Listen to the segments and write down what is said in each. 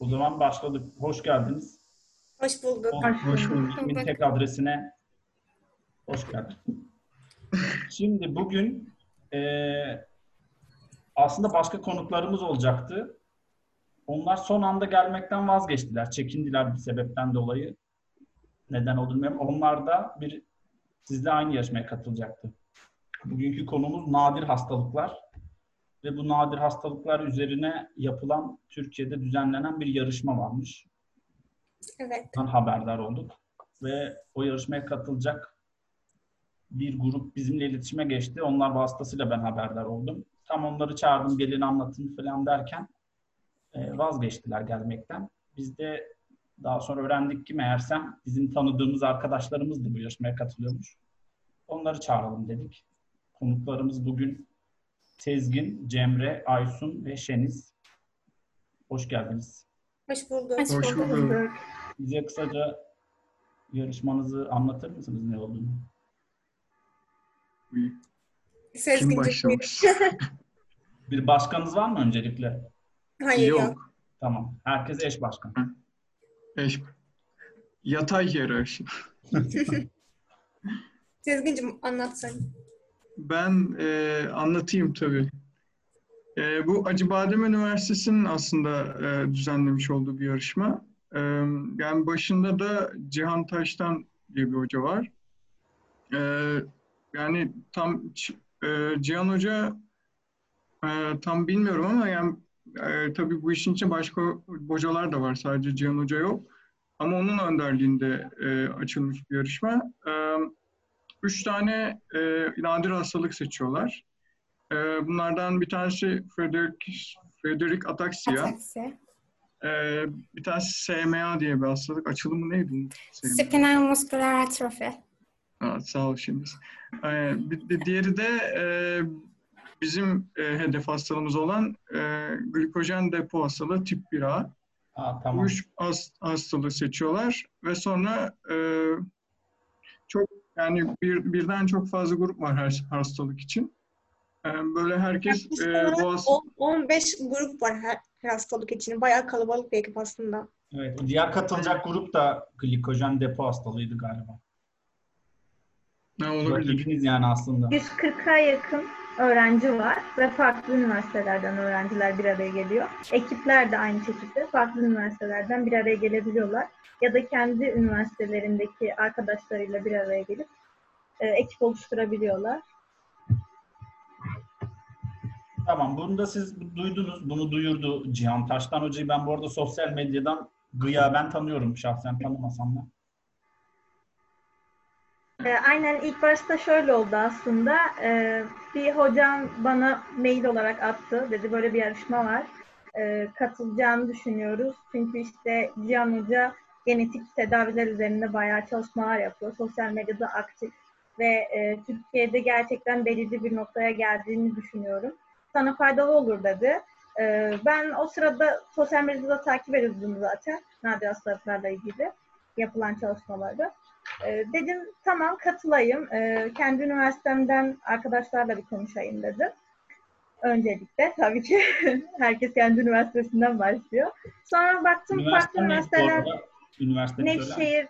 O zaman başladık. Hoş geldiniz. Hoş bulduk. Hoş bulduk. Kimin tek adresine hoş geldin. Şimdi bugün eee, aslında başka konuklarımız olacaktı. Onlar son anda gelmekten vazgeçtiler. Çekindiler bir sebepten dolayı. Neden olduğunu bilmiyorum. Onlar da bir sizle aynı yarışmaya katılacaktı. Bugünkü konumuz nadir hastalıklar ve bu nadir hastalıklar üzerine yapılan Türkiye'de düzenlenen bir yarışma varmış. Evet. Bundan haberdar olduk. Ve o yarışmaya katılacak bir grup bizimle iletişime geçti. Onlar vasıtasıyla ben haberdar oldum. Tam onları çağırdım gelin anlatın falan derken e, vazgeçtiler gelmekten. Biz de daha sonra öğrendik ki meğersem bizim tanıdığımız arkadaşlarımız da bu yarışmaya katılıyormuş. Onları çağıralım dedik. Konuklarımız bugün Sezgin, Cemre, Aysun ve Şeniz. Hoş geldiniz. Hoş bulduk. Hoş bulduk. Bize kısaca yarışmanızı anlatır mısınız ne olduğunu? Kim Sezgin başlamış? Bir başkanınız var mı öncelikle? Hayır yok. Yok. Tamam. Herkes eş başkan. Eş. Yatay hiyerarşi. Sezgin'cim anlat sen. Ben e, anlatayım tabii. E, bu Acıbadem Üniversitesi'nin aslında e, düzenlemiş olduğu bir yarışma. E, yani başında da Cihan Taştan diye bir hoca var. E, yani tam e, Cihan Hoca e, tam bilmiyorum ama yani e, tabii bu işin içinde başka hocalar da var. Sadece Cihan Hoca yok. Ama onun önderliğinde e, açılmış bir yarışma. E, üç tane e, nadir hastalık seçiyorlar. E, bunlardan bir tanesi Frederick, Frederick Ataxia. Ataksi. E, bir tanesi SMA diye bir hastalık. Açılımı neydi? Spinal musküler atrofi. Ha, sağ ol şimdi. Ee, bir de diğeri de e, bizim e, hedef hastalığımız olan e, glikojen depo hastalığı tip 1A. Aa, Bu tamam. üç has- hastalığı seçiyorlar ve sonra e, çok yani bir, birden çok fazla grup var her hastalık için. E, böyle herkes Yaklaşık e, on- 15 grup var her, her hastalık için. Bayağı kalabalık bir ekip aslında. Evet. Diğer katılacak grup da glikojen depo hastalığıydı galiba. ne olabilir? Rakibiniz yani aslında. 140'a yakın öğrenci var ve farklı üniversitelerden öğrenciler bir araya geliyor. Ekipler de aynı şekilde farklı üniversitelerden bir araya gelebiliyorlar. Ya da kendi üniversitelerindeki arkadaşlarıyla bir araya gelip e, ekip oluşturabiliyorlar. Tamam. Bunu da siz duydunuz. Bunu duyurdu Cihan Taştan Hoca'yı. Ben bu arada sosyal medyadan gıyaben tanıyorum. Şahsen tanımasam da. E, aynen ilk başta şöyle oldu aslında. E, bir hocam bana mail olarak attı. Dedi böyle bir yarışma var. E, katılacağını düşünüyoruz. Çünkü işte Cihan Hoca genetik tedaviler üzerinde bayağı çalışmalar yapıyor. Sosyal medyada aktif ve e, Türkiye'de gerçekten belirli bir noktaya geldiğini düşünüyorum. Sana faydalı olur dedi. E, ben o sırada sosyal medyada takip ediyordum zaten nadir hastalıklarla ilgili yapılan çalışmaları. E, dedim tamam katılayım. E, kendi üniversitemden arkadaşlarla bir konuşayım dedim. Öncelikle tabii ki herkes kendi üniversitesinden başlıyor. Sonra baktım farklı Üniversite bu üniversiteler? Nevşehir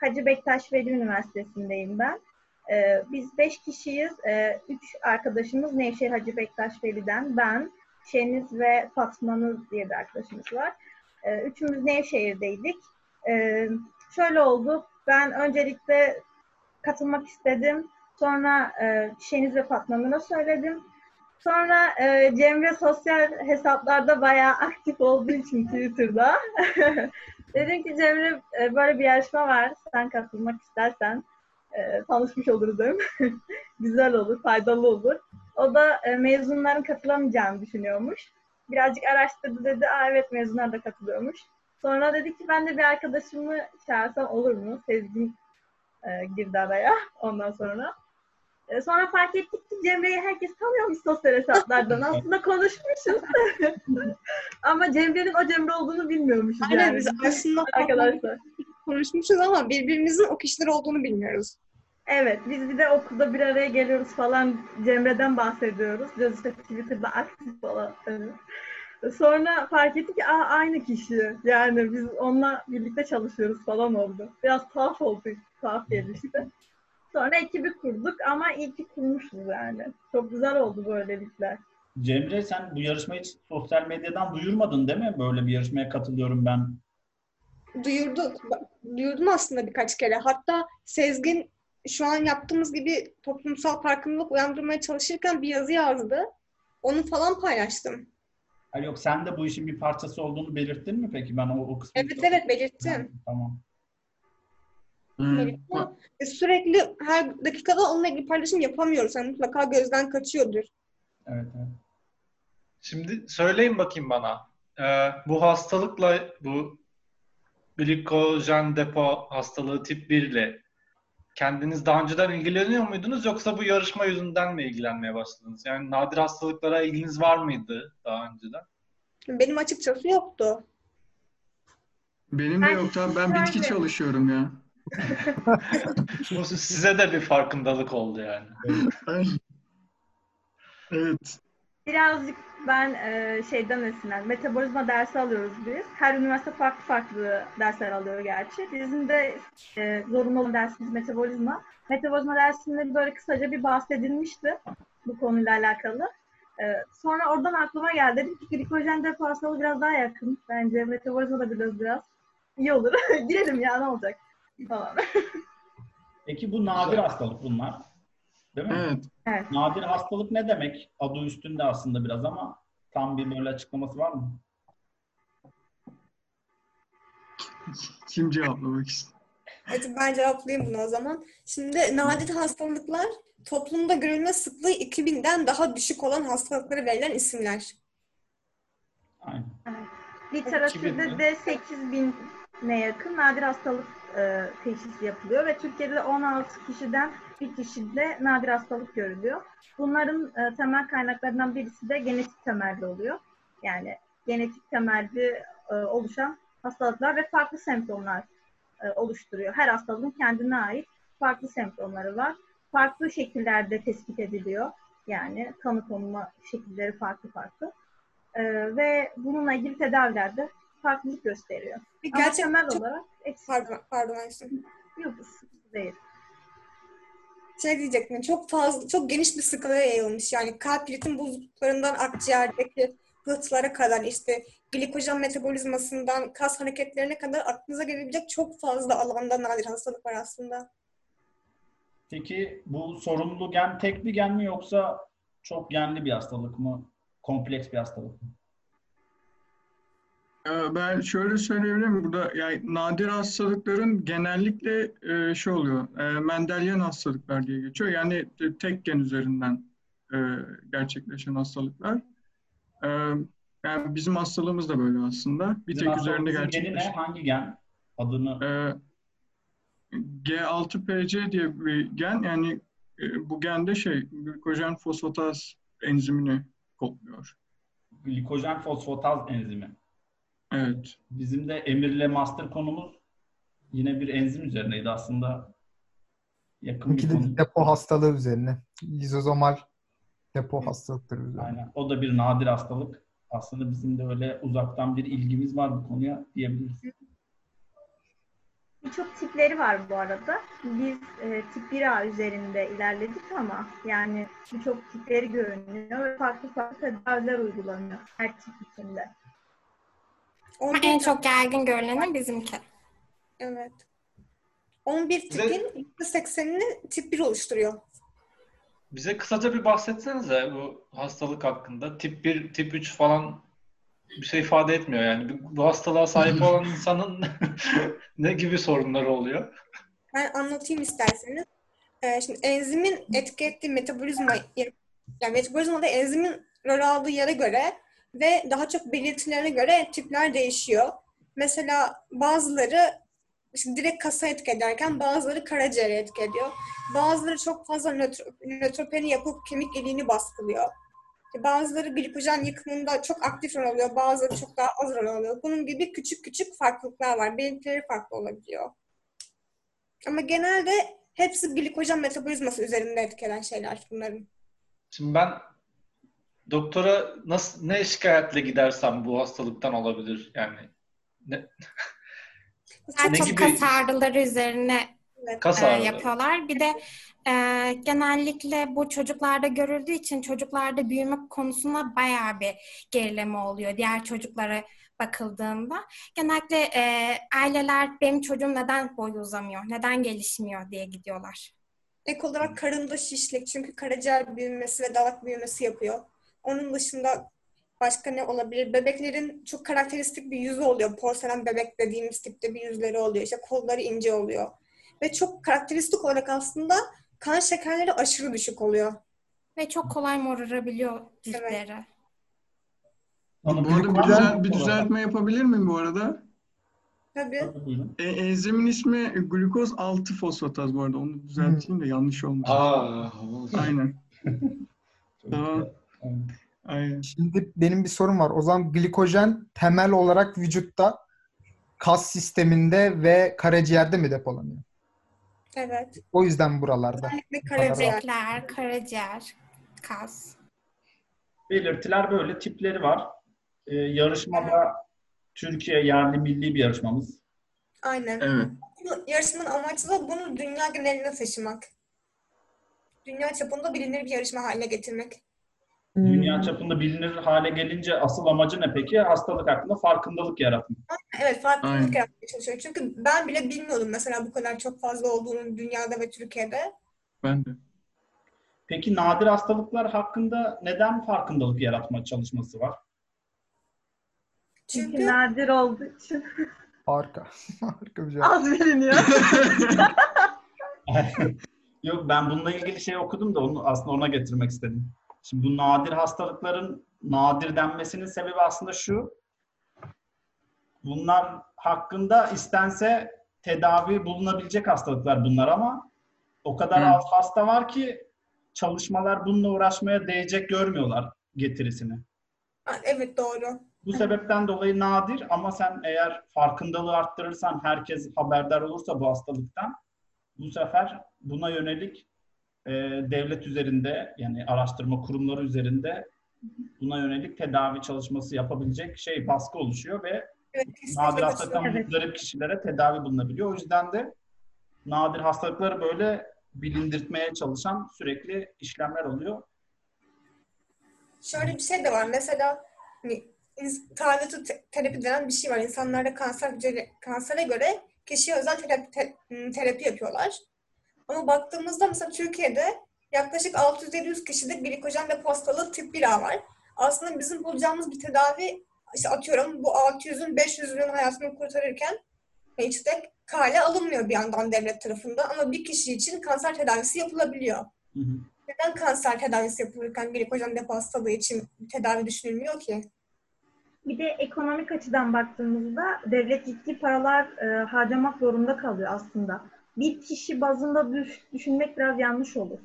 Hacı Bektaş Veli Üniversitesi'ndeyim ben. Ee, biz beş kişiyiz. Ee, üç arkadaşımız Nevşehir Hacı Bektaş Veli'den. Ben, Şeniz ve Fatma Nur diye bir arkadaşımız var. Ee, üçümüz Nevşehir'deydik. Ee, şöyle oldu. Ben öncelikle katılmak istedim. Sonra e, Şeniz ve Fatma Nur'a söyledim. Sonra e, Cemre sosyal hesaplarda bayağı aktif olduğu için Twitter'da dedim ki Cemre e, böyle bir yarışma var. Sen katılmak istersen e, tanışmış oluruz dedim. Güzel olur, faydalı olur. O da e, mezunların katılamayacağını düşünüyormuş. Birazcık araştırdı dedi. Aa evet mezunlar da katılıyormuş. Sonra dedi ki ben de bir arkadaşımı çağırsam olur mu? Sezgin e, girdi araya ondan sonra. E, sonra fark ettik ki Cemre'yi herkes tanıyormuş sosyal hesaplardan. Aslında konuşmuşuz. ama Cemre'nin o Cemre olduğunu bilmiyormuşuz Aynen yani. biz aslında arkadaşlar. konuşmuşuz ama birbirimizin o kişiler olduğunu bilmiyoruz. Evet, biz bir de okulda bir araya geliyoruz falan. Cemre'den bahsediyoruz. Diyoruz işte Twitter'da aktif falan. Sonra fark ettik ki Aa, aynı kişi. Yani biz onunla birlikte çalışıyoruz falan oldu. Biraz tuhaf oldu. Tuhaf gelişti. Sonra ekibi kurduk ama iyi ki kurmuşuz yani. Çok güzel oldu böylelikler. Cemre sen bu yarışmayı hiç sosyal medyadan duyurmadın değil mi? Böyle bir yarışmaya katılıyorum ben. Duyurduk. Duyurdum aslında birkaç kere. Hatta Sezgin şu an yaptığımız gibi toplumsal farkındalık uyandırmaya çalışırken bir yazı yazdı. Onu falan paylaştım. Hayır yok sen de bu işin bir parçası olduğunu belirttin mi peki? Ben o, o kısmı Evet evet belirttim. Tamam. Hmm. Belirttim. E, Sürekli her dakikada onunla ilgili paylaşım yapamıyoruz. Yani mutlaka gözden kaçıyordur. Evet evet. Şimdi söyleyin bakayım bana. Ee, bu hastalıkla bu glikojen depo hastalığı tip 1 ile kendiniz daha önceden ilgileniyor muydunuz yoksa bu yarışma yüzünden mi ilgilenmeye başladınız? Yani nadir hastalıklara ilginiz var mıydı daha önceden? Benim açıkçası yoktu. Benim de Ben yok ben bitki çalışıyorum ya. Bu size de bir farkındalık oldu yani. Evet. Birazcık ben e, şeyden esinlendim. Metabolizma dersi alıyoruz biz. Her üniversite farklı farklı dersler alıyor gerçi. Bizim de e, zorunlu olan dersimiz metabolizma. Metabolizma dersinde böyle kısaca bir bahsedilmişti bu konuyla alakalı. E, sonra oradan aklıma geldi. Dedim ki glikojen depo hastalığı biraz daha yakın. Bence metabolizma da biraz biraz iyi olur. Girelim ya ne olacak falan. Peki bu nadir hastalık bunlar. Değil mi? Evet. Evet. Nadir hastalık ne demek? Adı üstünde aslında biraz ama tam bir böyle açıklaması var mı? Kim cevaplamak ister? Hadi ben cevaplayayım bunu o zaman. Şimdi nadir hastalıklar toplumda görülme sıklığı 2000'den daha düşük olan hastalıklara verilen isimler. Aynen. Literatürde 2000 de 8000'e yakın nadir hastalık e, teşhisi yapılıyor ve Türkiye'de de 16 kişiden bir kişide nadir hastalık görülüyor. Bunların e, temel kaynaklarından birisi de genetik temelli oluyor. Yani genetik temelli e, oluşan hastalıklar ve farklı semptomlar e, oluşturuyor. Her hastalığın kendine ait farklı semptomları var. Farklı şekillerde tespit ediliyor. Yani tanı konma şekilleri farklı farklı. E, ve bununla ilgili tedavilerde farklılık gösteriyor. Bir Ama gerçek temel çok, olarak eksik pardon, pardon Ayşin. yıldız değil. Şey diyecektim, çok fazla, çok geniş bir skalaya yayılmış. Yani kalp ritim bozukluklarından akciğerdeki pıhtılara kadar işte glikojen metabolizmasından kas hareketlerine kadar aklınıza gelebilecek çok fazla alanda nadir hastalık var aslında. Peki bu sorumlu gen tek bir gen mi yoksa çok genli bir hastalık mı? Kompleks bir hastalık mı? Ee, Ben şöyle söyleyebilirim burada yani nadir hastalıkların genellikle e, şey oluyor e, Mendelian hastalıklar diye geçiyor yani tek gen üzerinden e, gerçekleşen hastalıklar. E, yani bizim hastalığımız da böyle aslında bir Bizim tek üzerinde hastalığımızın geni ne? gerçekleşiyor. Hangi gen? Adını E, G6PC diye bir gen yani e, bu gende şey glikojen fosfataz enzimini kodluyor. glikojen fosfataz enzimi. Evet. Bizim de Emir'le master konumuz yine bir enzim üzerineydi aslında. Yakın bir konu. de depo hastalığı üzerine. Lizozomal depo hastalıkları üzerine. Aynen. O da bir nadir hastalık. Aslında bizim de öyle uzaktan bir ilgimiz var bu konuya diyebiliriz. Birçok tipleri var bu arada. Biz e, tip 1A üzerinde ilerledik ama yani birçok tipleri görünüyor ve farklı farklı tedaviler uygulanıyor her tip içinde. Ama 11, en çok yaygın görüleni bizimki. evet. 11 Bize- tipin %80'ini tip 1 oluşturuyor. Bize kısaca bir bahsetsenize bu hastalık hakkında. Tip 1, tip 3 falan bir şey ifade etmiyor yani. Bu- Bu hastalığa sahip olan insanın ne gibi sorunları oluyor? Ben anlatayım isterseniz. Ee, şimdi enzimin etki ettiği metabolizma yani metabolizmada enzimin rol aldığı yere göre ve daha çok belirtilerine göre tipler değişiyor. Mesela bazıları işte direkt kasa etki ederken bazıları karaciğere etki ediyor. Bazıları çok fazla nötro- nötropeni yapıp kemik iliğini baskılıyor. Bazıları glikojen yıkımında çok aktif rol alıyor, bazıları çok daha az rol alıyor. Bunun gibi küçük küçük farklılıklar var. Belirtileri farklı olabiliyor. Ama genelde hepsi glikojen metabolizması üzerinde etkilenen şeyler bunların. Şimdi ben doktora nasıl ne şikayetle gidersem bu hastalıktan olabilir yani. Ne, Daha Ne çok gibi- kas ağrıları üzerine kas e, ağrıları. yapıyorlar. Bir de e, genellikle bu çocuklarda görüldüğü için çocuklarda büyüme konusunda bayağı bir gerileme oluyor diğer çocuklara bakıldığında. Genellikle e, aileler benim çocuğum neden boyu uzamıyor, neden gelişmiyor diye gidiyorlar. Ek olarak karında şişlik çünkü karaciğer büyümesi ve dalak büyümesi yapıyor. Onun dışında başka ne olabilir? Bebeklerin çok karakteristik bir yüzü oluyor. Porselen bebek dediğimiz tipte bir yüzleri oluyor. İşte kolları ince oluyor. Ve çok karakteristik olarak aslında kan şekerleri aşırı düşük oluyor. Ve çok kolay morarabiliyor ciltleri. Bana Bu arada bir, düzel- bir düzeltme yapabilir miyim bu arada? Tabii. E, enzimin ismi glukoz 6 fosfataz bu arada. Onu düzelteyim de yanlış olmuş. Aa, Aynen. Tamam. Aynen. Şimdi benim bir sorum var. O zaman glikojen temel olarak vücutta kas sisteminde ve karaciğerde mi depolanıyor? Evet. O yüzden buralarda. Özellikle karaciğer. Kas. Belirtiler böyle tipleri var. Ee, yarışmada Türkiye yerli milli bir yarışmamız. Aynen. Evet. Bu yarışmanın amacı da bunu dünya geneline taşımak. Dünya çapında bilinir bir yarışma haline getirmek. Dünya çapında bilinir hale gelince asıl amacı ne peki? Hastalık hakkında farkındalık yaratmak. Evet, farklılık Aynen. yaratmaya çalışıyor. Çünkü ben bile bilmiyordum mesela bu kadar çok fazla olduğunu dünyada ve Türkiye'de. Ben de. Peki nadir hastalıklar hakkında neden farkındalık yaratma çalışması var? Çünkü Çünkü nadir olduğu için Harika. Harika bir cevap. az biliniyor. Yok ben bununla ilgili şey okudum da onu aslında ona getirmek istedim. Şimdi bu nadir hastalıkların nadir denmesinin sebebi aslında şu. Bunlar hakkında istense tedavi bulunabilecek hastalıklar bunlar ama o kadar az hasta var ki çalışmalar bununla uğraşmaya değecek görmüyorlar getirisini. Evet doğru. Bu sebepten dolayı nadir ama sen eğer farkındalığı arttırırsan, herkes haberdar olursa bu hastalıktan, bu sefer buna yönelik e, devlet üzerinde yani araştırma kurumları üzerinde buna yönelik tedavi çalışması yapabilecek şey baskı oluşuyor ve Evet, nadir hastalıktan. Evet. muzdarip kişilere tedavi bulunabiliyor. O yüzden de nadir hastalıkları böyle bilindirtmeye çalışan sürekli işlemler oluyor. Şöyle bir şey de var. Mesela hani, te- terapi denen bir şey var. İnsanlarda kanser hücre- kansere göre kişiye özel terapi, te- m, terapi yapıyorlar. Ama baktığımızda mesela Türkiye'de yaklaşık 600-700 kişide glikojen depo hastalığı tip 1A var. Aslında bizim bulacağımız bir tedavi işte atıyorum bu 600'ün 500'ünün hayatını kurtarırken hiç de kale alınmıyor bir yandan devlet tarafından ama bir kişi için kanser tedavisi yapılabiliyor. Hı hı. Neden kanser tedavisi yapılırken glikojen depo hastalığı için tedavi düşünülmüyor ki? Bir de ekonomik açıdan baktığımızda devlet ciddi paralar e, harcamak zorunda kalıyor aslında. Bir kişi bazında düş- düşünmek biraz yanlış olur.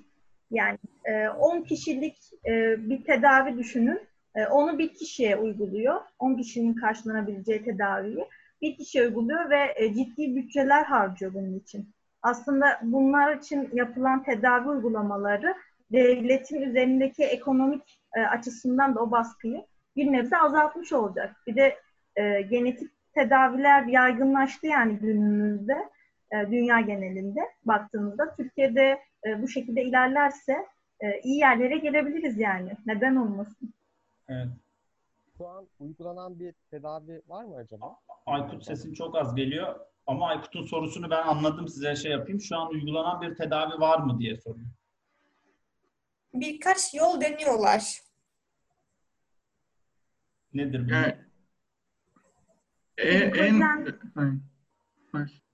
Yani e, 10 kişilik e, bir tedavi düşünün. E, onu bir kişiye uyguluyor. 10 kişinin karşılanabileceği tedaviyi bir kişiye uyguluyor ve e, ciddi bütçeler harcıyor bunun için. Aslında bunlar için yapılan tedavi uygulamaları devletin üzerindeki ekonomik e, açısından da o baskıyı bir nebze azaltmış olacak. Bir de e, genetik tedaviler yaygınlaştı yani günümüzde e, dünya genelinde baktığımızda Türkiye'de e, bu şekilde ilerlerse e, iyi yerlere gelebiliriz yani. Neden olmasın? Evet. Şu an uygulanan bir tedavi var mı acaba? Aykut sesin çok az geliyor. Ama Aykut'un sorusunu ben anladım size şey yapayım. Şu an uygulanan bir tedavi var mı diye soruyor. Birkaç yol deniyorlar. Nedir bu? Yani, e, en... Aynen. Hayır.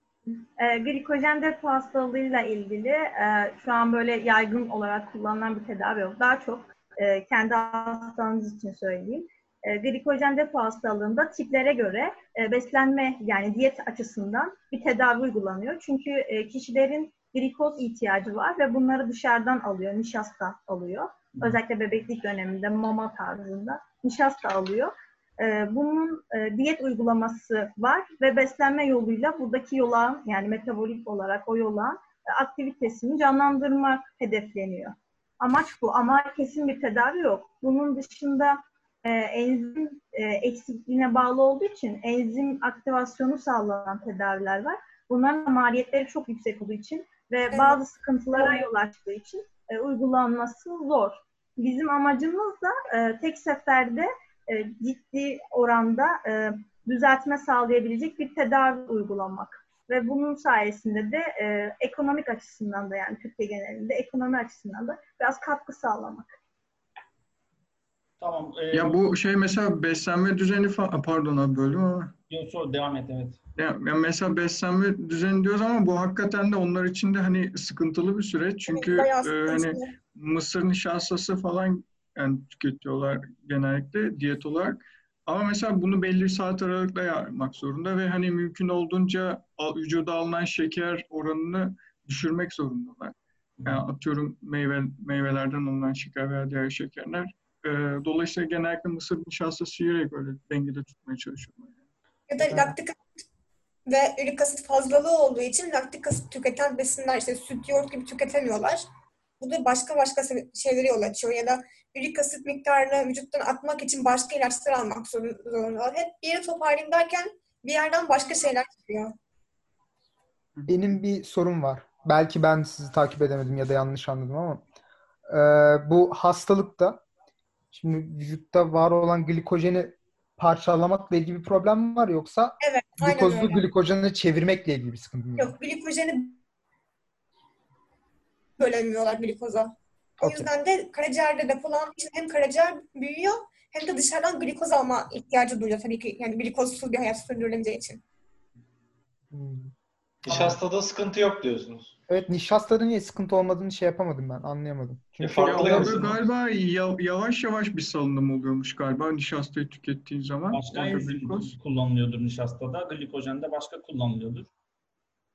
E, glikojen depo hastalığıyla ilgili e, şu an böyle yaygın olarak kullanılan bir tedavi yok. Daha çok e, kendi hastalığınız için söyleyeyim. E, glikojen depo hastalığında tiplere göre e, beslenme yani diyet açısından bir tedavi uygulanıyor. Çünkü e, kişilerin glikoz ihtiyacı var ve bunları dışarıdan alıyor, nişasta alıyor. Özellikle bebeklik döneminde mama tarzında nişasta alıyor. E, bunun e, diyet uygulaması var ve beslenme yoluyla buradaki yolağın yani metabolik olarak o yolağın e, aktivitesini canlandırmak hedefleniyor. amaç bu ama kesin bir tedavi yok. Bunun dışında e, enzim e, eksikliğine bağlı olduğu için enzim aktivasyonu sağlanan tedaviler var. Bunların maliyetleri çok yüksek olduğu için ve bazı sıkıntılara yol açtığı için e, uygulanması zor. Bizim amacımız da e, tek seferde e, ciddi oranda e, düzeltme sağlayabilecek bir tedavi uygulamak. Ve bunun sayesinde de e, ekonomik açısından da yani Türkiye genelinde ekonomi açısından da biraz katkı sağlamak. Tamam. E, Ya bu şey mesela beslenme düzeni falan pardon abi böldüm ama yok, sor, devam et evet. ya, ya mesela beslenme düzeni diyoruz ama bu hakikaten de onlar için de hani sıkıntılı bir süreç. Çünkü e, hani mısır nişastası falan yani tüketiyorlar genellikle diyet olarak. Ama mesela bunu belli saat aralıkla yapmak zorunda ve hani mümkün olduğunca vücuda alınan şeker oranını düşürmek zorundalar. Yani atıyorum meyve meyvelerden alınan şeker veya diğer şekerler. Ee, dolayısıyla genellikle mısır nişastası yiyerek öyle dengede tutmaya çalışıyorlar. Ya da laktik asit ve ürik asit fazlalığı olduğu için laktik asit tüketen besinler işte süt, yoğurt gibi tüketemiyorlar. Bu da başka başka şeylere yol açıyor ya da ürik asit miktarını vücuttan atmak için başka ilaçlar almak zorun- zorundalar. Hep bir yere toparlayayım derken bir yerden başka şeyler çıkıyor. Benim bir sorum var. Belki ben sizi takip edemedim ya da yanlış anladım ama e, bu hastalıkta şimdi vücutta var olan glikojeni parçalamakla ilgili bir problem mi var yoksa Evet, glikozlu glikojeni çevirmekle ilgili bir sıkıntı mı? Yok, glikojeni bölemiyorlar glikoza. O Okey. yüzden de karaciğerde depolandığı için hem karaciğer büyüyor hem de dışarıdan glikoz alma ihtiyacı duyuyor tabii ki. Yani glikozsuz bir hayat sürdürülemeyeceği için. Hmm. Nişastada sıkıntı yok diyorsunuz. Evet nişastada niye sıkıntı olmadığını şey yapamadım ben anlayamadım. Çünkü E, farklı Ya galiba ya- yavaş yavaş bir salınım oluyormuş galiba nişastayı tükettiğin zaman. Başka glikoz. kullanılıyordur nişastada. Glikojen de başka kullanılıyordur.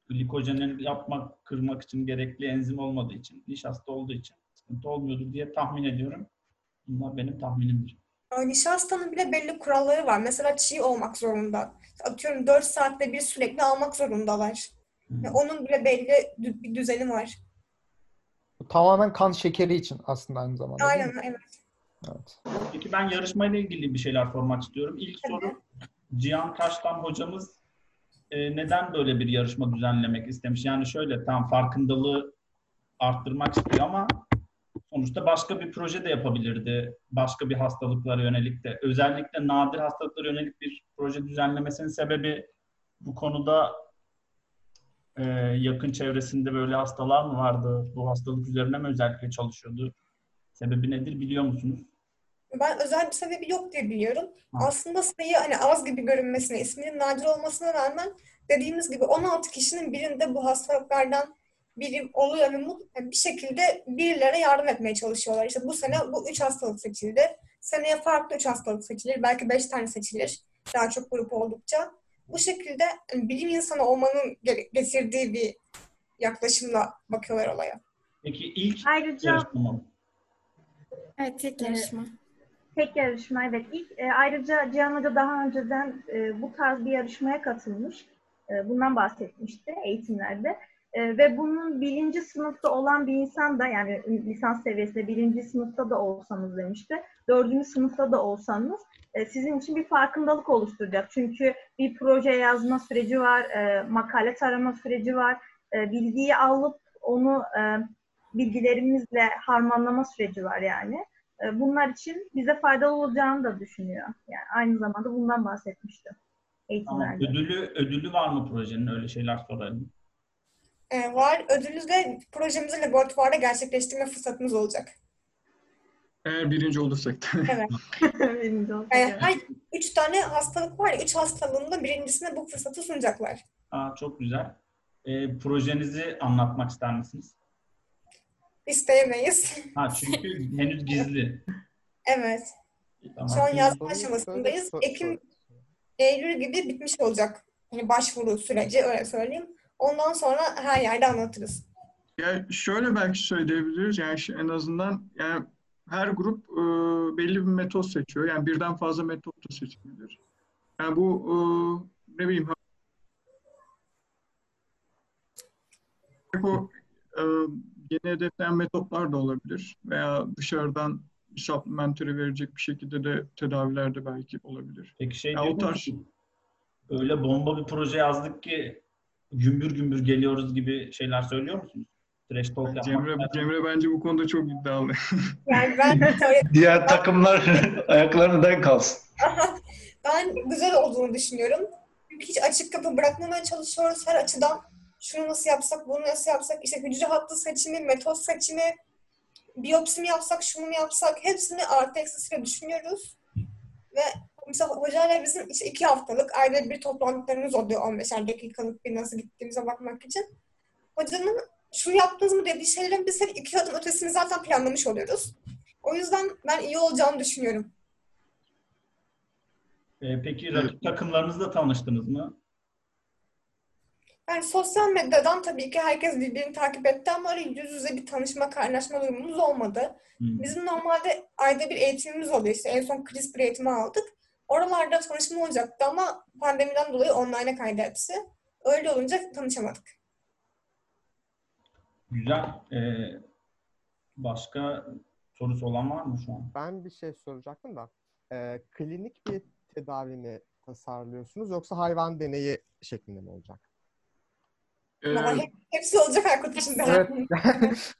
Glikojenin yapmak, kırmak için gerekli enzim olmadığı için, nişasta olduğu için sıkıntı olmuyordur diye tahmin ediyorum. Bunlar benim tahminimdir. Ee, Nişastanın bile belli kuralları var. Mesela çiğ olmak zorunda. Atıyorum 4 saatte bir sürekli almak zorundalar. Yani onun bile belli dü- bir düzeni var. bu tamamen kan şekeri için aslında aynı zamanda. Aynen evet. Evet. Peki ben yarışmayla ilgili bir şeyler sormak istiyorum. İlk Tabii. soru Cihan Kaştan hocamız e, neden böyle bir yarışma düzenlemek istemiş? Yani şöyle tam farkındalığı arttırmak istiyor ama sonuçta başka bir proje de yapabilirdi. Başka bir hastalıklara yönelik de. Özellikle nadir hastalıklara yönelik bir proje düzenlemesinin sebebi bu konuda e, yakın çevresinde böyle hastalar mı vardı? Bu hastalık üzerine mi özellikle çalışıyordu? Sebebi nedir biliyor musunuz? Ben özel bir sebebi yok diye biliyorum. Ha. Aslında sayı hani az gibi görünmesine, isminin nadir olmasına rağmen dediğimiz gibi 16 kişinin birinde bu hastalıklardan biri oluyor ve yani bir şekilde birilerine yardım etmeye çalışıyorlar. İşte bu sene bu üç hastalık seçildi. Seneye farklı üç hastalık seçilir. Belki beş tane seçilir. Daha çok grup oldukça. Bu şekilde hani bilim insanı olmanın ge- getirdiği bir yaklaşımla bakıyorlar olaya. Peki ilk Ayrıca yarışma mı? Evet, ilk yarışma. Tek yarışma evet. İlk, e, ayrıca Cihan Hoca daha önceden e, bu tarz bir yarışmaya katılmış. E, bundan bahsetmişti eğitimlerde. E, ve bunun birinci sınıfta olan bir insan da yani lisans seviyesinde birinci sınıfta da olsanız demişti. Dördüncü sınıfta da olsanız e, sizin için bir farkındalık oluşturacak. Çünkü bir proje yazma süreci var, e, makale tarama süreci var. E, bilgiyi alıp onu e, bilgilerimizle harmanlama süreci var yani. E, bunlar için bize faydalı olacağını da düşünüyor. Yani aynı zamanda bundan bahsetmiştim Tamam. eğitimlerde. Ödülü, ödülü var mı projenin? Öyle şeyler soralım. Ee, var. Ödülümüzde projemizi laboratuvarda gerçekleştirme fırsatımız olacak. Eğer birinci olursak. Evet. Birinci olsak Yani evet. her üç tane hastalık var ya, üç hastalığında birincisine bu fırsatı sunacaklar. Aa, çok güzel. Ee, projenizi anlatmak ister misiniz? İsteyemeyiz. Ha, çünkü henüz gizli. Evet. Tamam. Şu an yazma Soruyu aşamasındayız. Ekim. Eylül gibi bitmiş olacak. Yani başvuru süreci öyle söyleyeyim. Ondan sonra her yerde anlatırız. Ya şöyle belki söyleyebiliriz. Yani en azından yani her grup e, belli bir metot seçiyor. Yani birden fazla metot da seçebilir. Yani bu e, ne bileyim o e, yeni hedefleyen metotlar da olabilir veya dışarıdan bir supplementary verecek bir şekilde de tedaviler de belki olabilir. Peki şey Ya o tarz- musun? Öyle bomba bir proje yazdık ki gümbür gümbür geliyoruz gibi şeyler söylüyor musunuz? Trash talk yapmak. Cemre, Cemre bence bu konuda çok iddialı. Yani ben Diğer takımlar ayaklarını denk kalsın. ben güzel olduğunu düşünüyorum. Çünkü hiç açık kapı bırakmamaya çalışıyoruz her açıdan. Şunu nasıl yapsak, bunu nasıl yapsak, işte hücre hattı seçimi, metot seçimi, biyopsi mi yapsak, şunu mu yapsak, hepsini artı eksisiyle düşünüyoruz. Ve mesela hocayla bizim işte iki haftalık ayda bir toplantılarımız oluyor 15'er dakikalık bir nasıl gittiğimize bakmak için. Hocanın şunu yaptınız mı dediği şeylerin biz hep iki adım ötesini zaten planlamış oluyoruz. O yüzden ben iyi olacağını düşünüyorum. Ee, peki rakip takımlarınızla tanıştınız mı? Yani sosyal medyadan tabii ki herkes birbirini takip etti ama öyle yüz yüze bir tanışma, kaynaşma durumumuz olmadı. Hmm. Bizim normalde ayda bir eğitimimiz oluyor. İşte en son CRISPR eğitimi aldık. Oralarda tanışma olacaktı ama pandemiden dolayı online'a kaydı hepsi. Öyle olunca tanışamadık. Güzel. Ee, başka sorusu olan var mı şu an? Ben bir şey soracaktım da. Ee, klinik bir tedavi mi tasarlıyorsunuz yoksa hayvan deneyi şeklinde mi olacak? Ee, hepsi olacak Aykut içinde. Evet.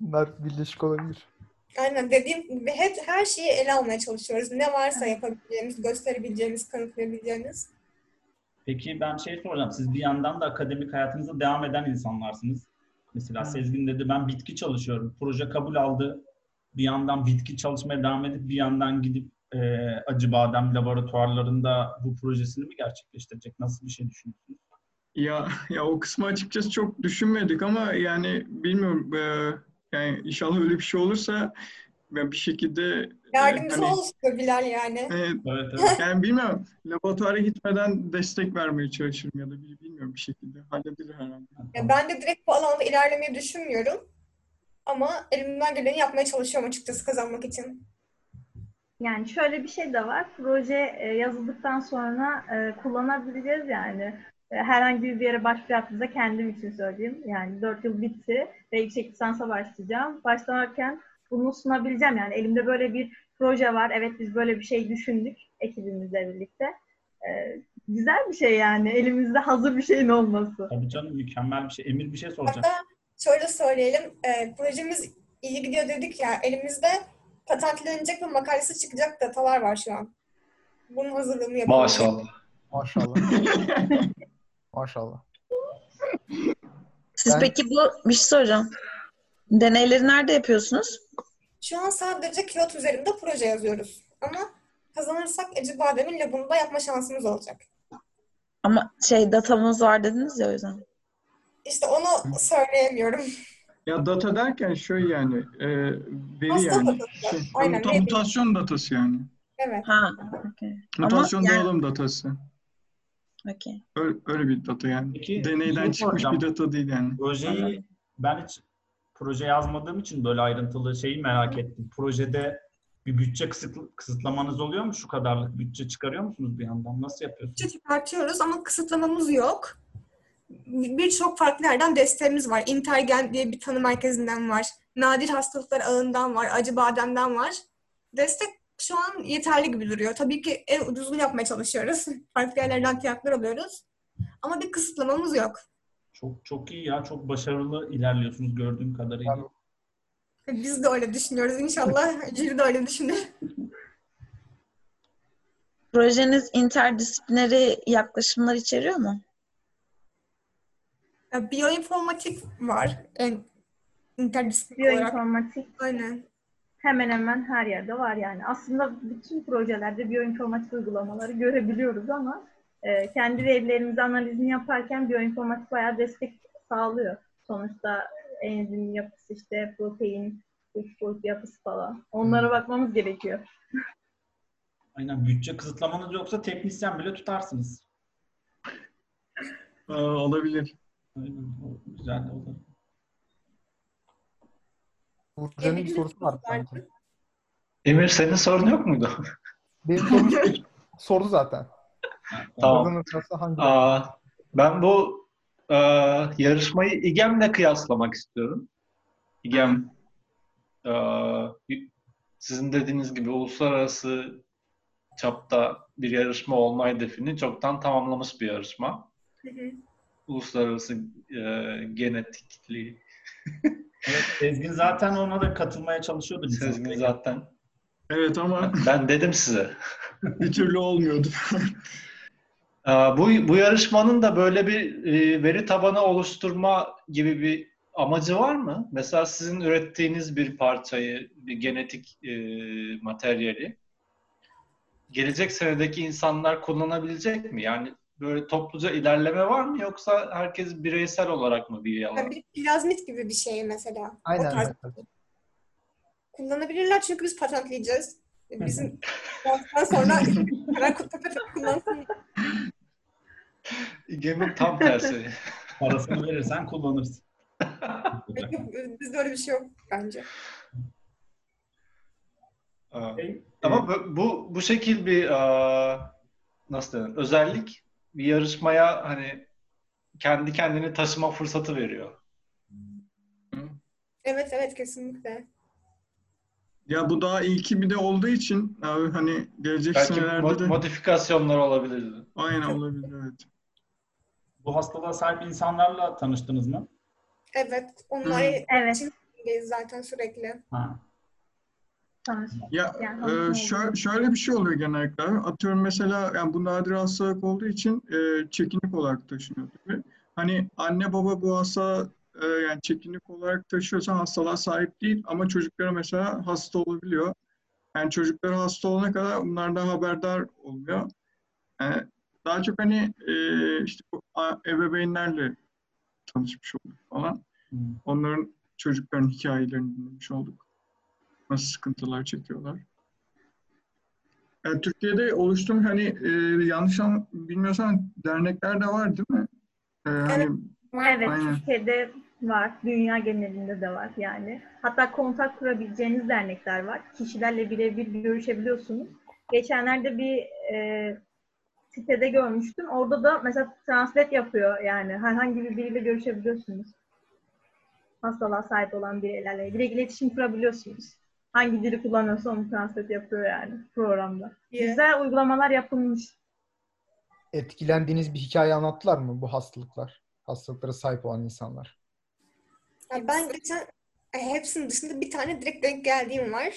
Bunlar birleşik olabilir. Aynen dediğim gibi hep her şeyi ele almaya çalışıyoruz. Ne varsa yapabileceğimiz, gösterebileceğimiz, kanıtlayabileceğimiz. Peki ben şey soracağım. Siz bir yandan da akademik hayatınıza devam eden insanlarsınız. Mesela Sezgin dedi ben bitki çalışıyorum. Proje kabul aldı. Bir yandan bitki çalışmaya devam edip bir yandan gidip e, Acıbadem laboratuvarlarında bu projesini mi gerçekleştirecek? Nasıl bir şey düşünüyorsunuz? Ya ya o kısmı açıkçası çok düşünmedik ama yani bilmiyorum eee, yani inşallah öyle bir şey olursa ben bir şekilde Yardımcı hani- olsun Bilal yani. e, Evet, evet. yani bilmiyorum laboratuvara gitmeden destek vermeye çalışırım ya da bil- bilmiyorum bir şekilde halledilir herhalde. Ya ben de direkt bu alanda ilerlemeyi düşünmüyorum. Ama elimden geleni yapmaya çalışıyorum açıkçası kazanmak için. Yani şöyle bir şey de var. Proje e, yazıldıktan sonra e, kullanabileceğiz yani. E, herhangi bir yere başvuru kendim için söyleyeyim. Yani 4 yıl bitti ve yüksek lisansa başlayacağım. Başlarken bunu sunabileceğim yani. Elimde böyle bir proje var. Evet biz böyle bir şey düşündük ekibimizle birlikte. E, güzel bir şey yani. Elimizde hazır bir şeyin olması. Tabii canım mükemmel bir şey. Emir bir şey soracak. Hatta şöyle söyleyelim. e, projemiz iyi gidiyor dedik ya. Elimizde patentlenecek ve makalesi çıkacak datalar var şu an. Bunun hazırlığını yapıyoruz. Maşallah. Maşallah. Maşallah. Siz Ben- peki bu bir şey soracağım. Deneyleri nerede yapıyorsunuz? Şu an sadece kağıt üzerinde proje yazıyoruz. Ama kazanırsak Ece Badem'in labında yapma şansımız olacak. Ama şey datamız var dediniz ya o yüzden. İşte onu söyleyemiyorum. Ya data derken şöyle yani e, veri Hasta yani datası. şey, Aynen, muta- veri. mutasyon datası yani. Evet. Ha, okey. Ama Mutasyon yani- dağılım datası. Okey. Öyle, öyle bir data yani. Peki, Deneyden çıkmış soracağım. bir data değil yani. Projeyi ben hiç proje yazmadığım için böyle ayrıntılı şeyi merak ettim. Projede bir bütçe kısıt, kısıtlamanız oluyor mu? Şu kadarlık bütçe çıkarıyor musunuz bir yandan? Nasıl yapıyorsunuz? Bütçe çıkartıyoruz ama kısıtlamamız yok. Birçok farklı yerden desteğimiz var. Intergen diye bir tanı merkezinden var. Nadir hastalıklar ağından var. Acıbadem'den var. Destek şu an yeterli gibi duruyor. Tabii ki en ucuzunu yapmaya çalışıyoruz. farklı yerlerden fiyatlar alıyoruz. Ama bir kısıtlamamız yok. Çok çok iyi ya. Çok başarılı ilerliyorsunuz gördüğüm kadarıyla. Biz de öyle düşünüyoruz. İnşallah jüri de öyle düşünür. Projeniz interdisiplineri yaklaşımlar içeriyor mu? Ya, Biyoinformatik var. En interdisipliner olarak. Biyoinformatik Aynen. Hemen hemen her yerde var yani. Aslında bütün projelerde biyoinformatik uygulamaları görebiliyoruz ama e, kendi verilerimizi analizini yaparken biyoinformatik bayağı destek sağlıyor. Sonuçta enzim yapısı işte protein, üç boyut yapısı falan. Onlara bakmamız gerekiyor. Aynen bütçe kısıtlamanız yoksa teknisyen bile tutarsınız. Aa, olabilir. Aynen. O Güzel olur. Burcu'nun bir sorusu var sanki. Emir senin sorun yok muydu? Benim sorum sordu zaten. Tamam. Aa, ben bu e, yarışmayı İGEM'le kıyaslamak istiyorum. İGEM e, sizin dediğiniz gibi uluslararası çapta bir yarışma olma hedefini çoktan tamamlamış bir yarışma. Hı hı. Uluslararası e, genetikli Evet, Sezgin zaten ona da katılmaya çalışıyordu. Sezgin lisanstayken. zaten. Evet ama Ben dedim size. bir türlü olmuyordu. Bu, bu yarışmanın da böyle bir e, veri tabanı oluşturma gibi bir amacı var mı? Mesela sizin ürettiğiniz bir parçayı, bir genetik e, materyali gelecek senedeki insanlar kullanabilecek mi? Yani böyle topluca ilerleme var mı yoksa herkes bireysel olarak mı bir yalan? Bir plazmit gibi bir şey mesela. Aynen. Tarz kullanabilirler çünkü biz patentleyeceğiz. Bizim ondan sonra karar patent kullansın. Gem'in tam tersi. Parasını verirsen kullanırsın. Bizde öyle bir şey yok bence. Ee, Ama bu, bu, şekil bir nasıl denir? Özellik bir yarışmaya hani kendi kendini taşıma fırsatı veriyor. Evet evet kesinlikle. Ya bu daha ilki bir de olduğu için abi hani gelecek Belki senelerde mo- de modifikasyonlar olabilirdi. aynen olabilir evet. Bu hastalığa sahip insanlarla tanıştınız mı? Evet. Onlar Evet. zaten sürekli. Ha. Ya Yani e, anladım. şöyle, şöyle bir şey oluyor genellikle. Atıyorum mesela yani bu nadir hastalık olduğu için e, çekinik olarak taşınıyor tabii. Hani anne baba bu hasta e, yani çekinik olarak taşıyorsa hastalığa sahip değil ama çocuklara mesela hasta olabiliyor. Yani çocukları hasta olana kadar bunlardan haberdar oluyor. Yani daha çok hani e, işte bu ebeveynlerle tanışmış olduk falan. Onların çocukların hikayelerini dinlemiş olduk. Nasıl sıkıntılar çekiyorlar. Yani Türkiye'de oluştuğum hani e, yanlış an, bilmiyorsam dernekler de var değil mi? E, hani Evet, Aynen. Türkiye'de var, dünya genelinde de var yani. Hatta kontak kurabileceğiniz dernekler var. Kişilerle birebir görüşebiliyorsunuz. Geçenlerde bir e, sitede görmüştüm. Orada da mesela translate yapıyor yani. Herhangi bir biriyle görüşebiliyorsunuz. Hastalığa sahip olan bireylerle. Direkt iletişim kurabiliyorsunuz. Hangi dili kullanıyorsa onu translate yapıyor yani programda. Güzel uygulamalar yapılmış. Etkilendiğiniz bir hikaye anlattılar mı bu hastalıklar? Hastalıklara sahip olan insanlar. Ya ben geçen e, hepsinin dışında bir tane direkt denk geldiğim var.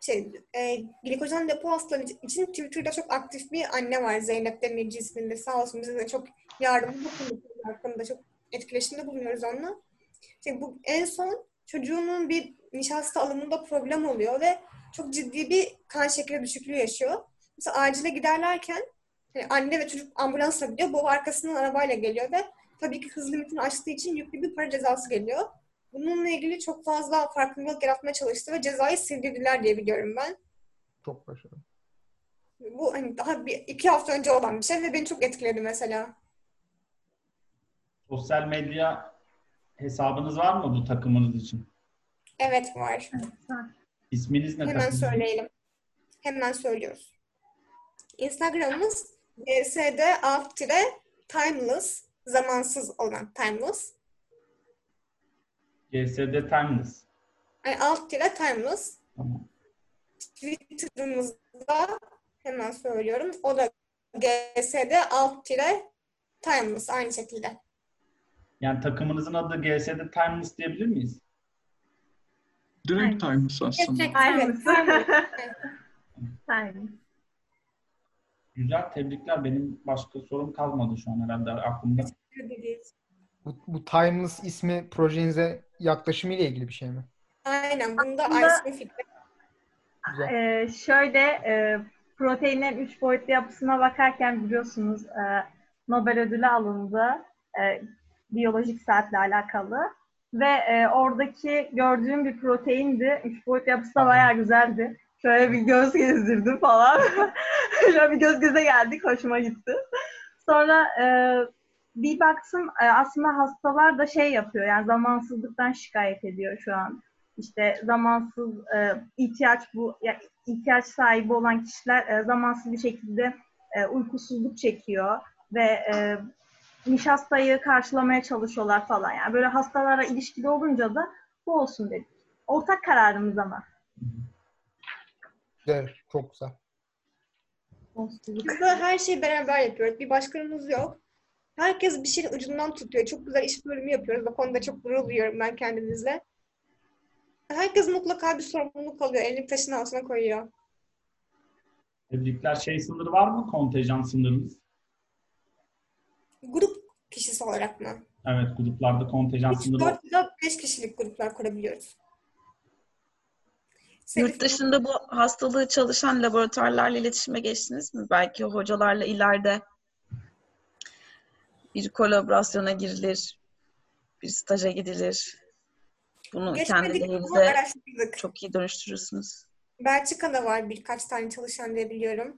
Şey, e, glikojen depo hastalığı için Twitter'da çok aktif bir anne var. Zeynep Demirci isminde. Sağ olsun bize de çok yardımcı bulundu. Hakkında çok etkileşimde bulunuyoruz onunla. Şey, bu en son çocuğunun bir nişasta alımında problem oluyor ve çok ciddi bir kan şekeri düşüklüğü yaşıyor. Mesela acile giderlerken hani anne ve çocuk ambulansla gidiyor. Baba arkasından arabayla geliyor ve tabii ki hız limitini aştığı için yüklü bir para cezası geliyor. Bununla ilgili çok fazla farkındalık yaratmaya çalıştı ve cezayı sildirdiler diye biliyorum ben. Çok başarılı. Bu hani daha bir iki hafta önce olan bir şey ve beni çok etkiledi mesela. Sosyal medya hesabınız var mı bu takımınız için? Evet var. İsminiz ne Hemen söyleyelim. Hemen söylüyoruz. Instagram'ımız gsd alt tire timeless zamansız olan timeless. GSD Timeless. Yani alt tire timeless. Tamam. Twitter'ımızda hemen söylüyorum. O da gsd alt tire timeless aynı şekilde. Yani takımınızın adı GSD Timeless diyebilir miyiz? Direkt times aslında. Aynen. Güzel, tebrikler. Benim başka sorum kalmadı şu an herhalde aklımda. Bu, bu Timeless ismi projenize yaklaşımı ile ilgili bir şey mi? Aynen. Bunda Aslında-. Güzel. Ee, şöyle e, proteinlerin üç boyutlu yapısına bakarken biliyorsunuz e, Nobel ödülü alındı e, biyolojik saatle alakalı ve e, oradaki gördüğüm bir proteindi. Üç boyutlu yapısı da bayağı güzeldi. Şöyle bir göz gezdirdim falan. Şöyle bir göz göze geldik. Hoşuma gitti. Sonra e, bir baktım e, aslında hastalar da şey yapıyor yani zamansızlıktan şikayet ediyor şu an. İşte zamansız e, ihtiyaç bu ya, ihtiyaç sahibi olan kişiler e, zamansız bir şekilde e, uykusuzluk çekiyor ve e, nişastayı karşılamaya çalışıyorlar falan. Yani böyle hastalara ilişkili olunca da Bu olsun dedik. Ortak kararımız ama. Evet, çok güzel. Biz de her şeyi beraber yapıyoruz. Bir başkanımız yok. Herkes bir şeyin ucundan tutuyor. Çok güzel iş bölümü yapıyoruz. Bu konuda çok gurur duyuyorum ben kendimizle. Herkes mutlaka bir sorumluluk alıyor. Elini taşın altına koyuyor. Tebrikler. Şey sınırı var mı? Kontenjan sınırımız. Grup kişisi olarak mı? Evet gruplarda kontenjan 3, sınırı 4 ya 5 kişilik gruplar kurabiliyoruz. Yurt dışında bu hastalığı çalışan laboratuvarlarla iletişime geçtiniz mi? Belki hocalarla ileride bir kolaborasyona girilir, bir staja gidilir. Bunu kendi geçmedik ama lehinize araştırdık. çok iyi dönüştürürsünüz. Belçika'da var birkaç tane çalışan diye biliyorum.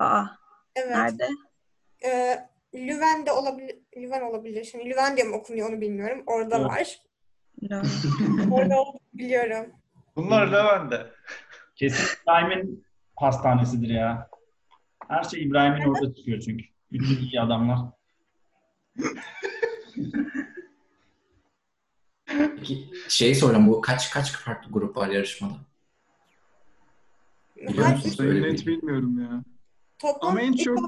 Aa, Evet. nerede? Ee, Leuven'de olabilir. Leuven olabilir. Şimdi Leuven diye mi okunuyor onu bilmiyorum. Orada Evet. var. Orada olduğunu biliyorum. Bunlar Levent'te. Kesin İbrahim'in hastanesidir ya. Her şey İbrahim'in orada çıkıyor çünkü. Bütün iyi adamlar. Peki şey soracağım bu kaç kaç farklı grup var yarışmada? Biliyor musunuz? Bir- bilmiyorum ya. Toplam Ama en çok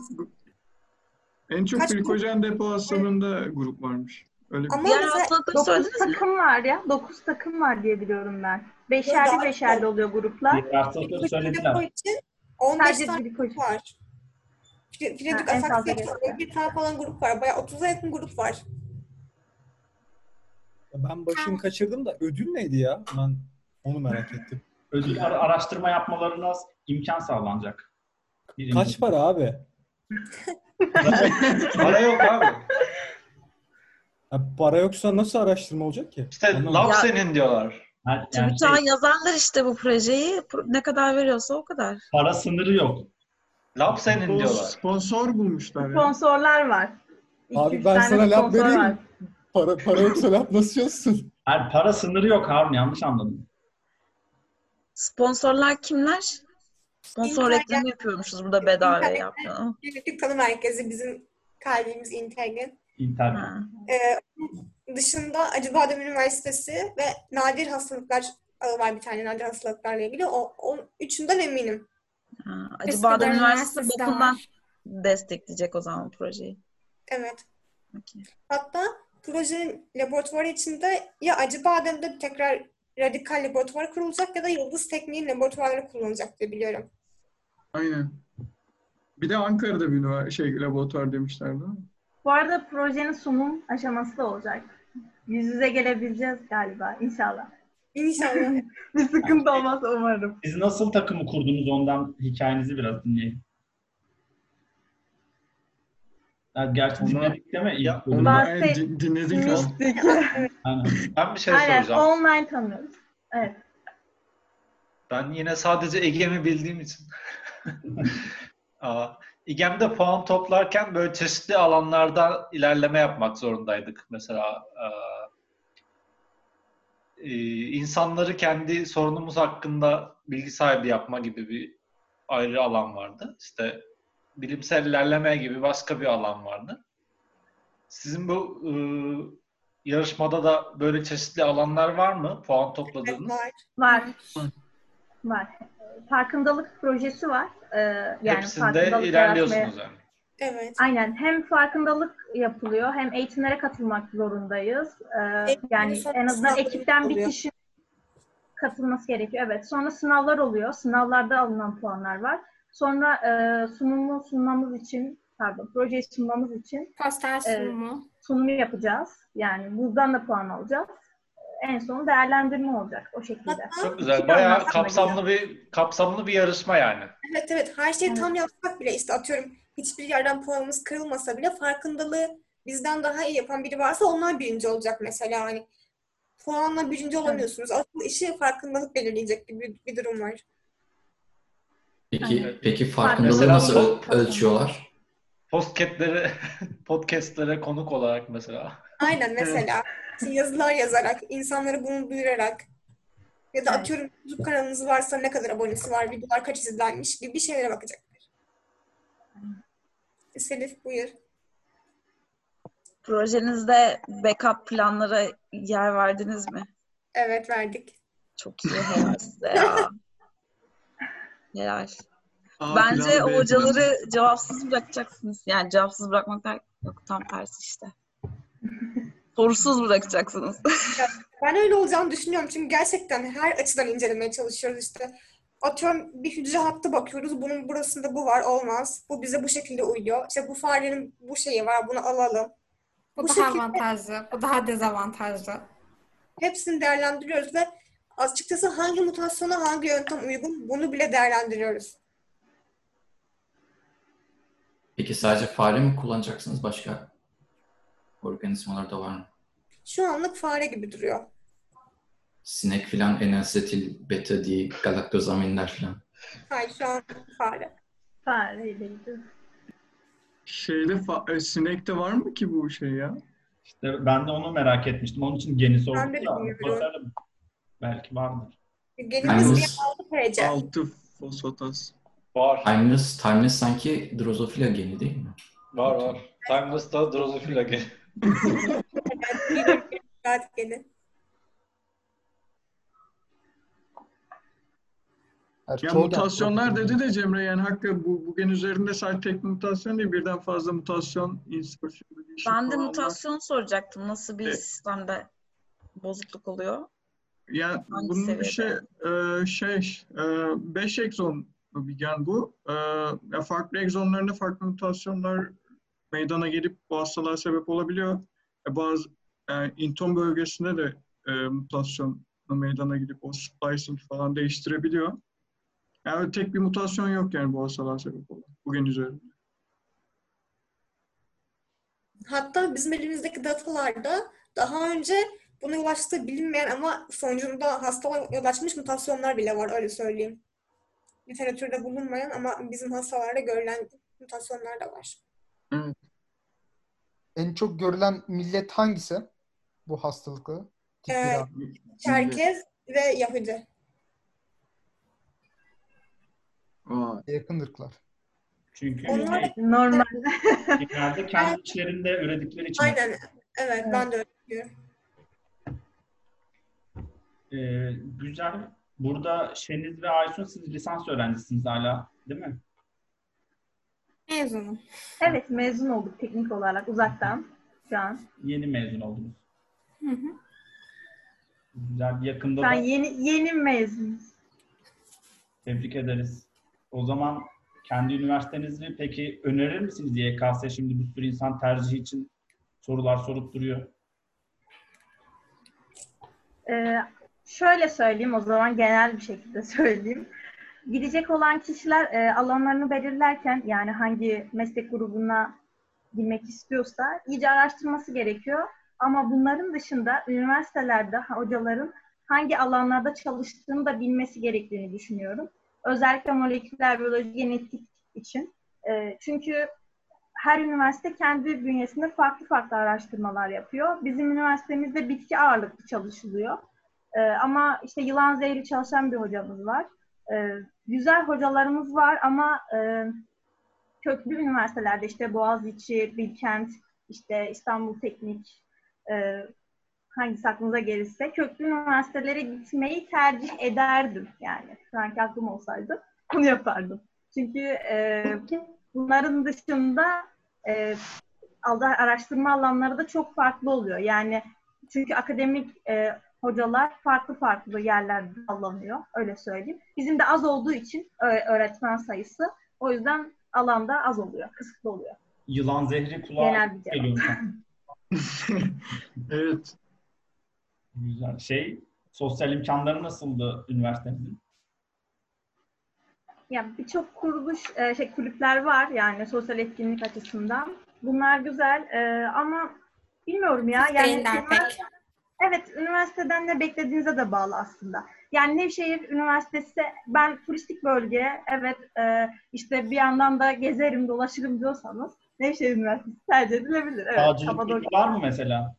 en çok Kaç grup? glikojen depo hastalığında grup varmış. Öyle bir Ama Diğer mesela hastalıkları 9 söylediniz mi? takım var ya. 9 takım var diye biliyorum ben. Beşerli beşerli oluyor gruplar. Diğer hastalıkları söylediler. depo için 15 Sadece tane glikojen. var. Fre- Fredrik gösteriyor. bir tane falan grup var. Bayağı 30'a yakın grup var. Ben başını kaçırdım da ödül neydi ya? Ben onu merak ettim. Ödül ara- araştırma yapmalarına imkan sağlanacak. Birinci. Kaç para abi? Para yok abi. Ya para yoksa nasıl araştırma olacak ki? İşte Anlamadım. Ya- senin diyorlar. Yani TÜBİTAK'a şey, yazarlar işte bu projeyi. Pro- Ne kadar veriyorsa o kadar. para sınırı yok. Laf senin Spons- diyorlar. Sponsor bulmuşlar ya. Sponsorlar var. İki, Abi üç ben tane sana laf sponsor vereyim var. mi? Para, para yoksa laf nasıl yazsın? Her para sınırı yok Harun yanlış anladın. Sponsorlar kimler? Sponsor reklamı yapıyormuşuz burada bedava yapıyor. Birlikte tanı merkezi bizim kalbimiz Intergen. İnternet. Ha. Ee, dışında Acıbadem Üniversitesi ve nadir hastalıklar ağı var bir tane nadir hastalıklarla ilgili. O, o üçünden eminim. Ha. Acıbadem Üniversitesi bakımdan destekleyecek o zaman projeyi. Evet. Okey. Hatta projenin laboratuvarı içinde ya Acıbadem'de tekrar radikal laboratuvar kurulacak ya da Yıldız Tekniğin laboratuvarları kullanılacak diye biliyorum. Aynen. Bir de Ankara'da bir şey laboratuvar demişlerdi. Bu arada projenin sunum aşaması da olacak. Yüz yüze gelebileceğiz galiba inşallah. İnşallah. Bir sıkıntı olmaz umarım. Siz nasıl takımı kurdunuz ondan hikayenizi biraz dinleyelim. Ya, gerçi Onlar- dinledik değil mi? İlk Ya, Bahset- yani din- dinledik ama. Mistik. Aynen. Ben bir şey Aynen soracağım. online tanıyoruz. Evet. Ben yine sadece Egem'i bildiğim için. Aa, İGEM'de puan toplarken böyle çeşitli alanlarda ilerleme yapmak zorundaydık. Mesela e, e, insanları kendi sorunumuz hakkında bilgi sahibi yapma gibi bir ayrı alan vardı. İşte bilimsel ilerleme gibi başka bir alan vardı. Sizin bu e, yarışmada da böyle çeşitli alanlar var mı? Puan Evet, topladığınız? var. Var. Var. Farkındalık projesi var. Ee, yani Hepsinde farkındalık ilerliyorsunuz yani. Evet. Aynen. Hem farkındalık yapılıyor hem eğitimlere katılmak zorundayız. Ee, yani en azından ekipten bir oluyor. kişi katılması gerekiyor. Evet. Sonra sınavlar oluyor. Sınavlarda alınan puanlar var. Sonra e, sunumu sunmamız için pardon projeyi sunmamız için Poster sunumu. sunumu yapacağız. Yani buradan da puan alacağız. En son değerlendirme olacak o şekilde. Çok güzel. Bayağı kapsamlı bir kapsamlı bir yarışma yani. Evet evet her şeyi Evet. tam yapsak bile işte atıyorum hiçbir yerden puanımız kırılmasa bile farkındalığı bizden daha iyi yapan biri varsa onlar birinci olacak mesela hani puanla birinci olamıyorsunuz. Asıl işi farkındalık belirleyecek gibi bir, bir durum var. Peki Evet. peki farkındalığı Mesela nasıl öl- ölçüyorlar? Podcast'lere podcast'lere konuk olarak mesela. Aynen mesela yazılar yazarak, insanları bunu duyurarak ya da atıyorum YouTube kanalınız varsa ne kadar abonesi var, videolar kaç izlenmiş gibi bir şeylere bakacaklar. Selif buyur. Projenizde backup planlara yer verdiniz mi? Evet verdik. Çok iyi helal size ya. Helal. A Bence o hocaları cevapsız bırakacaksınız. Yani cevapsız bırakmak der, yok tam tersi işte. Sorusuz bırakacaksınız. Ben öyle olacağını düşünüyorum çünkü gerçekten her açıdan incelemeye çalışıyoruz işte. Atıyorum bir hücre hattı bakıyoruz. Bunun burasında bu var olmaz. Bu bize bu şekilde uyuyor. İşte bu farenin bu şeyi var bunu alalım. Bu, Bu daha şekilde- avantajlı, bu daha dezavantajlı. Hepsini değerlendiriyoruz ve açıkçası hangi mutasyona hangi yöntem uygun bunu bile değerlendiriyoruz. Peki sadece fare mi kullanacaksınız? Başka organizmalar da var mı? Şu anlık fare gibi duruyor. Sinek filan, enasetil, beta D, galaktozaminler filan. Hayır şu an fare. Fareliydi. Şeyde fa- e, sinekte var mı ki bu şey ya? İşte ben de onu merak etmiştim. Onun için geni sordum Ben de bilmiyorum. Belki vardır. Genimiz bir 6 PC. 6 fosfatas. Var. Timeless, Timeless sanki Drosophila geni değil mi? Var var. Timeless'ta Drosophila gene. Saat geni. Ya mutasyonlar da- dedi de Cemre yani hakikaten bu, bu gen üzerinde sadece tek mutasyon değil birden fazla mutasyon, insertion, Ben de mutasyon soracaktım. Nasıl bir Evet. sistemde bozukluk oluyor? Yani Hangi bunun bir seviyede? şey, e, şey, 5 egzon bir gen bu. E, ya farklı egzonlarında farklı mutasyonlar meydana gelip bu hastalığa sebep olabiliyor. E, bazı e, inton bölgesinde de e, mutasyon meydana gelip o splicing falan değiştirebiliyor. Yani tek bir mutasyon yok yani bu hastalığa sebep olan. Bu gen üzerinde. Hatta bizim elimizdeki datalarda daha önce buna yol açtığı bilinmeyen ama sonucunda hastalığa yol açmış mutasyonlar bile var öyle söyleyeyim. Literatürde bulunmayan ama bizim hastalarda görülen mutasyonlar da var. En çok görülen millet hangisi? Bu hastalıklı. Ee. Çerkez ve Yahudi. Vay. Yakın ırklar. Çünkü Onlar şey, Normal. genelde kendi içlerinde üredikleri için aynen evet ben de öyle düşünüyorum. Ee, güzel. Burada Şeniz ve Aysun siz lisans öğrencisiniz hala değil mi? Mezunum. Evet mezun olduk teknik olarak uzaktan şu an. Yeni mezun oldunuz. Hı hı. Güzel. Yakında an da yeni, yeni mezunuz. tebrik ederiz. O zaman kendi üniversitenizi peki önerir misiniz YKS? Şimdi bir sürü insan tercih için sorular sorup duruyor. Ee, şöyle söyleyeyim o zaman genel bir şekilde söyleyeyim. Gidecek olan kişiler e, alanlarını belirlerken yani hangi meslek grubuna girmek istiyorsa iyice araştırması gerekiyor. Ama bunların dışında üniversitelerde hocaların hangi alanlarda çalıştığını da bilmesi gerektiğini düşünüyorum. Özellikle moleküler biyoloji, genetik için. E, çünkü her üniversite kendi bünyesinde farklı farklı araştırmalar yapıyor. Bizim üniversitemizde bitki ağırlıklı çalışılıyor. Ee, ama işte yılan zehri çalışan bir hocamız var. Ee, güzel hocalarımız var ama e, köklü üniversitelerde işte Boğaziçi, Bilkent, işte İstanbul Teknik, e, hangisi aklınıza gelirse köklü üniversitelere gitmeyi tercih ederdim yani. Şu anki aklım olsaydı bunu yapardım. Çünkü e, bunların dışında e, araştırma alanları da çok farklı oluyor. Yani çünkü akademik e, hocalar farklı farklı yerlerde sallanıyor. Öyle söyleyeyim. Bizim de az olduğu için öğretmen sayısı o yüzden alanda az oluyor. Kısıtlı oluyor. Yılan zehri kulağa geliyor evet. Güzel. Şey, sosyal imkanları nasıldı üniversitenizin? Ya birçok kuruluş, e, şey kulüpler var yani sosyal etkinlik açısından. Bunlar güzel e, ama bilmiyorum ya. Yani Değiller pek. Evet, üniversiteden ne beklediğinize de bağlı aslında. Yani Nevşehir Üniversitesi, ben turistik bölge, evet e, işte bir yandan da gezerim, dolaşırım diyorsanız Nevşehir Üniversitesi tercih edilebilir. Evet, Dağcılık Kapadokya. var mı mesela?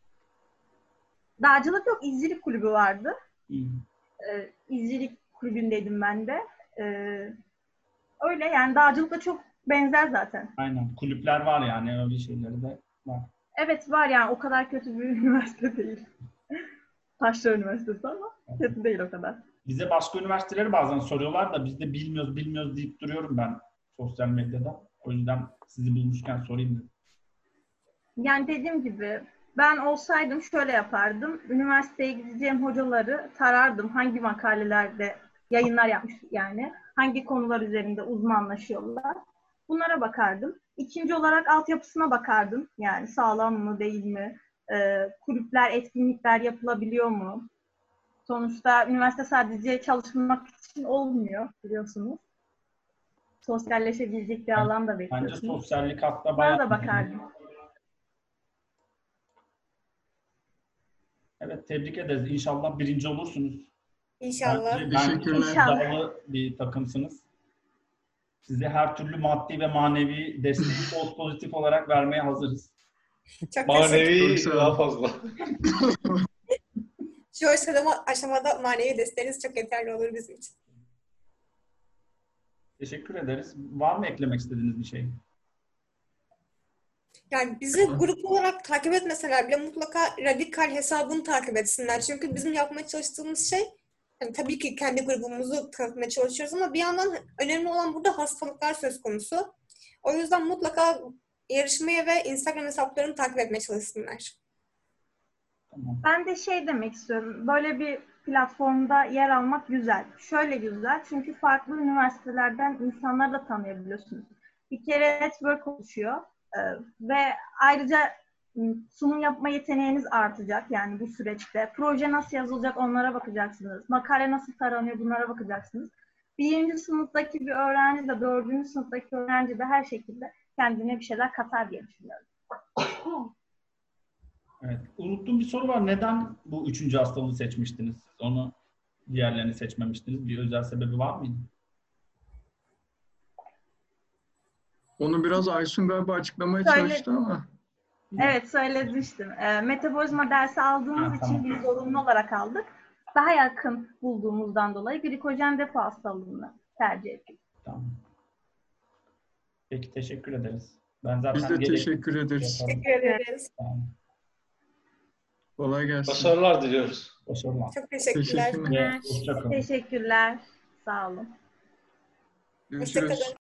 Dağcılık yok, izcilik kulübü vardı. Hı. E, izcilik kulübündeydim ben de. E, öyle yani dağcılıkla çok benzer zaten. Aynen. Kulüpler var yani öyle şeyleri de var. Evet var yani o kadar kötü bir üniversite değil. Taşra Üniversitesi ama kötü değil o kadar. Bize başka üniversiteleri bazen soruyorlar da biz de bilmiyoruz bilmiyoruz deyip duruyorum ben sosyal medyada. O yüzden sizi bulmuşken sorayım dedim. Yani dediğim gibi ben olsaydım şöyle yapardım. Üniversiteye gideceğim hocaları tarardım. Hangi makalelerde yayınlar yapmış yani. Hangi konular üzerinde uzmanlaşıyorlar. Bunlara bakardım. İkinci olarak altyapısına bakardım. Yani sağlam mı değil mi? Ee, kulüpler, etkinlikler yapılabiliyor mu? Sonuçta üniversite sadece çalışmak için olmuyor biliyorsunuz. Sosyalleşebilecek bir alan da Bence bekliyorsunuz. sosyallik hatta Bana bayağı... da bakardım. Evet tebrik ederiz. İnşallah birinci olursunuz. İnşallah. Bence Teşekkürler. İnşallah. bir takımsınız. Size her türlü maddi ve manevi desteği pozitif olarak vermeye hazırız. Çok Manevi daha fazla. Şu aşamada, aşamada manevi desteğiniz çok yeterli olur bizim için. Teşekkür ederiz. Var mı eklemek istediğiniz bir şey? Yani bizi grup olarak takip etmeseler bile mutlaka radikal hesabını takip etsinler. Çünkü bizim yapmaya çalıştığımız şey yani tabii ki kendi grubumuzu tanıtmaya çalışıyoruz ama bir yandan önemli olan burada hastalıklar söz konusu. O yüzden mutlaka yarışmaya ve Instagram hesaplarını takip etmeye çalışsınlar. Tamam. Ben de şey demek istiyorum. Böyle bir platformda yer almak güzel. Şöyle güzel. Çünkü farklı üniversitelerden insanları da tanıyabiliyorsunuz. Bir kere network oluşuyor. Ee, ve ayrıca sunum yapma yeteneğiniz artacak yani bu süreçte. Proje nasıl yazılacak onlara bakacaksınız. Makale nasıl taranıyor bunlara bakacaksınız. Birinci sınıftaki bir öğrenci de dördüncü sınıftaki öğrenci de her şekilde kendine bir şeyler katar diye düşünüyorum. Evet. Unuttuğum bir soru var. Neden bu üçüncü hastalığı seçmiştiniz? Siz Onu diğerlerini seçmemiştiniz. Bir özel sebebi var mıydı? Onu biraz Aysun galiba açıklamaya Söyle- çalıştı ama. Evet söylemiştim. E, metabolizma dersi aldığımız Ha, için tamam. biz zorunlu olarak aldık. Daha yakın bulduğumuzdan dolayı glikojen depo hastalığını tercih ettik. Tamam. Peki teşekkür ederiz. Ben zaten Biz de gerekli- teşekkür ederiz. Yaparım. Teşekkür ederiz. Tamam. Kolay gelsin. Başarılar diliyoruz. Başarılar. Çok teşekkürler. Teşekkürler. Hoşçakalın. Teşekkürler. Sağ olun. Görüşürüz. Hoşçakalın.